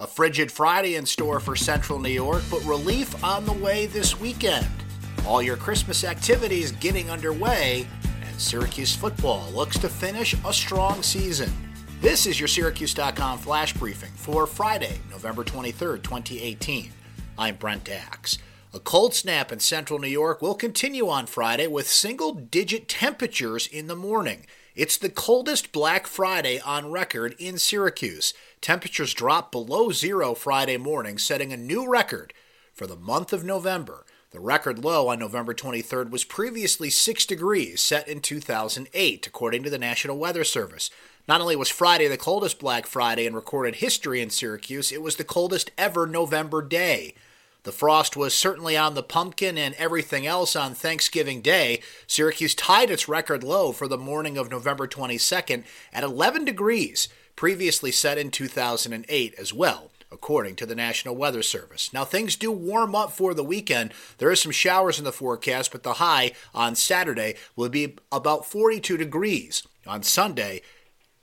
A frigid Friday in store for central New York, but relief on the way this weekend. All your Christmas activities getting underway, and Syracuse football looks to finish a strong season. This is your Syracuse.com flash briefing for Friday, November 23rd, 2018. I'm Brent Axe. A cold snap in central New York will continue on Friday with single digit temperatures in the morning. It's the coldest Black Friday on record in Syracuse. Temperatures dropped below zero Friday morning, setting a new record for the month of November. The record low on November 23rd was previously 6 degrees, set in 2008, according to the National Weather Service. Not only was Friday the coldest Black Friday in recorded history in Syracuse, it was the coldest ever November day. The frost was certainly on the pumpkin and everything else on Thanksgiving Day. Syracuse tied its record low for the morning of November 22nd at 11 degrees, previously set in 2008 as well according to the National Weather Service. Now, things do warm up for the weekend. There are some showers in the forecast, but the high on Saturday will be about 42 degrees. On Sunday,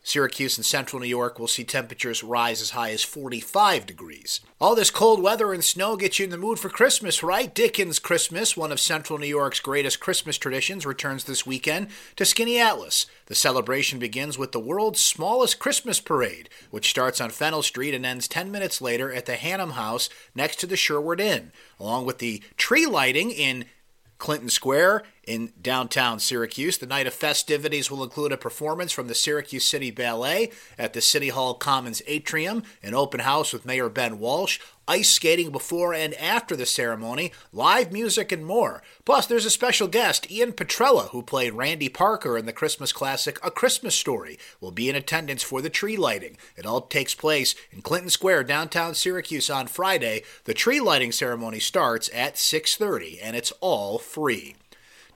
Syracuse and central New York will see temperatures rise as high as 45 degrees. All this cold weather and snow gets you in the mood for Christmas, right? Dickens Christmas, one of central New York's greatest Christmas traditions, returns this weekend to Skaneateles. The celebration begins with the world's smallest Christmas parade, which starts on Fennell Street and ends 10 minutes later at the Hannum House next to the Sherwood Inn, along with the tree lighting in Clinton Square in downtown Syracuse. The night of festivities will include a performance from the Syracuse City Ballet at the City Hall Commons atrium, an open house with Mayor Ben Walsh, ice skating before and after the ceremony, live music, and more. Plus, there's a special guest, Ian Petrella, who played Randy Parker in the Christmas classic A Christmas Story, will be in attendance for the tree lighting. It all takes place in Clinton Square, downtown Syracuse on Friday. The tree lighting ceremony starts at 6:30 and it's all free.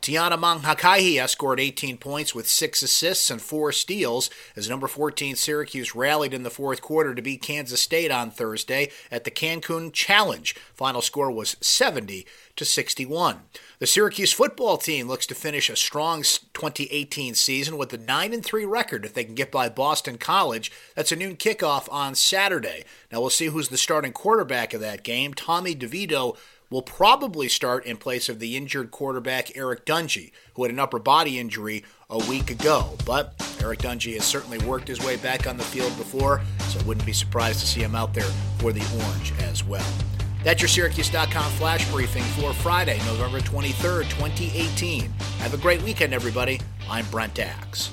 Tiana Mangakahia scored 18 points with six assists and four steals as number 14 Syracuse rallied in the fourth quarter to beat Kansas State on Thursday at the Cancun Challenge. Final score was 70 to 61. The Syracuse football team looks to finish a strong 2018 season with a 9 and 3 record if they can get by Boston College. That's a noon kickoff on Saturday. Now we'll see who's the starting quarterback of that game. Tommy DeVito will probably start in place of the injured quarterback Eric Dungey, who had an upper body injury a week ago. But Eric Dungey has certainly worked his way back on the field before, so wouldn't be surprised to see him out there for the Orange as well. That's your Syracuse.com flash briefing for Friday, November 23rd, 2018. Have a great weekend, everybody. I'm Brent Axe.